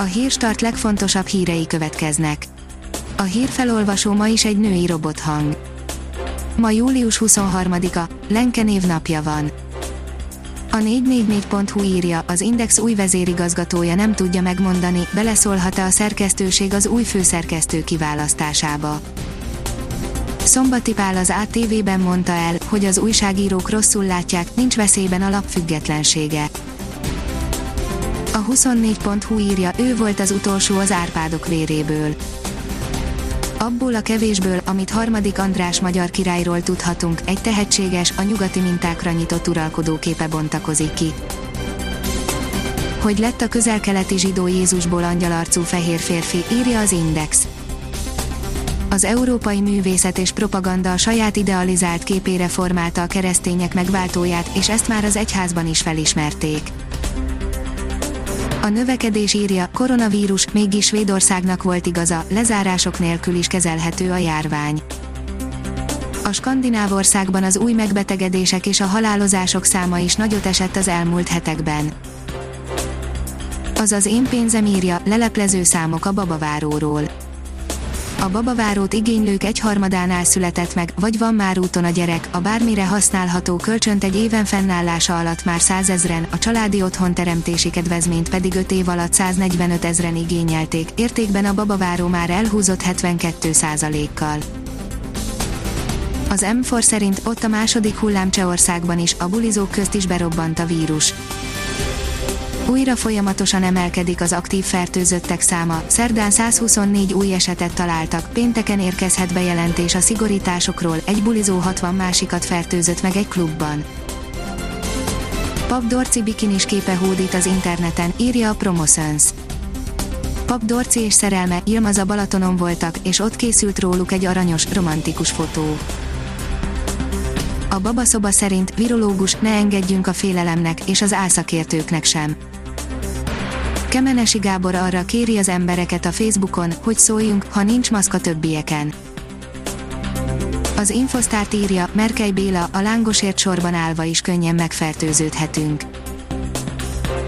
A hírstart legfontosabb hírei következnek. A hírfelolvasó ma is egy női robothang. Ma július 23-a, Lenke napja van. A 444.hu írja, az Index új vezérigazgatója nem tudja megmondani, beleszólhat-e a szerkesztőség az új főszerkesztő kiválasztásába. Szombati Pál az ATV-ben mondta el, hogy az újságírók rosszul látják, nincs veszélyben a lap függetlensége. A 24.hu írja, ő volt az utolsó az Árpádok véréből. Abból a kevésből, amit harmadik András magyar királyról tudhatunk, egy tehetséges, a nyugati mintákra nyitott uralkodó képe bontakozik ki. Hogy lett a közel-keleti zsidó Jézusból angyalarcú fehér férfi, írja az Index. Az európai művészet és propaganda a saját idealizált képére formálta a keresztények megváltóját, és ezt már az egyházban is felismerték. A növekedés írja, koronavírus, mégis Svédországnak volt igaza, lezárások nélkül is kezelhető a járvány. A skandináv országban az új megbetegedések és a halálozások száma is nagyot esett az elmúlt hetekben. Az az én pénzem írja, leleplező számok a babaváróról a babavárót igénylők egyharmadánál született meg, vagy van már úton a gyerek, a bármire használható kölcsönt egy éven fennállása alatt már százezren, a családi otthon teremtési kedvezményt pedig 5 év alatt 145 ezren igényelték, értékben a babaváró már elhúzott 72 kal Az M4 szerint ott a második hullám Csehországban is, a bulizók közt is berobbant a vírus újra folyamatosan emelkedik az aktív fertőzöttek száma, szerdán 124 új esetet találtak, pénteken érkezhet bejelentés a szigorításokról, egy bulizó 60 másikat fertőzött meg egy klubban. Pap Dorci bikinis képe hódít az interneten, írja a Promotions. Pap Dorci és szerelme Ilmaz a Balatonon voltak, és ott készült róluk egy aranyos, romantikus fotó. A babaszoba szerint virológus ne engedjünk a félelemnek és az álszakértőknek sem. Kemenesi Gábor arra kéri az embereket a Facebookon, hogy szóljunk, ha nincs maszk a többieken. Az Infosztárt írja, Merkely Béla, a lángosért sorban állva is könnyen megfertőződhetünk.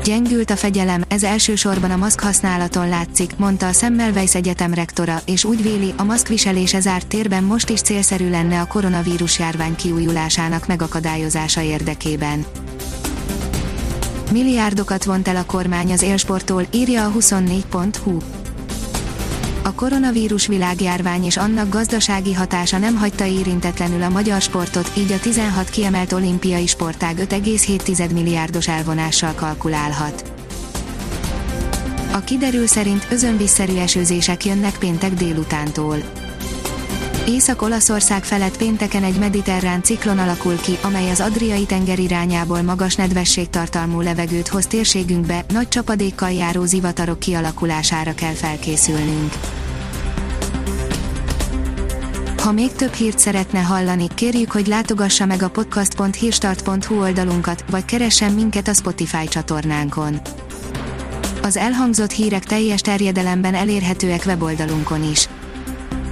Gyengült a fegyelem, ez elsősorban a maszk használaton látszik, mondta a Semmelweis Egyetem rektora, és úgy véli, a maszkviselése zárt térben most is célszerű lenne a koronavírus járvány kiújulásának megakadályozása érdekében. Milliárdokat vont el a kormány az élsporttól, írja a 24.hu. A koronavírus világjárvány és annak gazdasági hatása nem hagyta érintetlenül a magyar sportot, így a 16 kiemelt olimpiai sportág 5,7 milliárdos elvonással kalkulálhat. A kiderül szerint özönvízszerű esőzések jönnek péntek délutántól. Észak-Olaszország felett pénteken egy mediterrán ciklon alakul ki, amely az Adriai tenger irányából magas nedvességtartalmú levegőt hoz térségünkbe, nagy csapadékkal járó zivatarok kialakulására kell felkészülnünk. Ha még több hírt szeretne hallani, kérjük, hogy látogassa meg a podcast.hírstart.hu oldalunkat, vagy keressen minket a Spotify csatornánkon. Az elhangzott hírek teljes terjedelemben elérhetőek weboldalunkon is.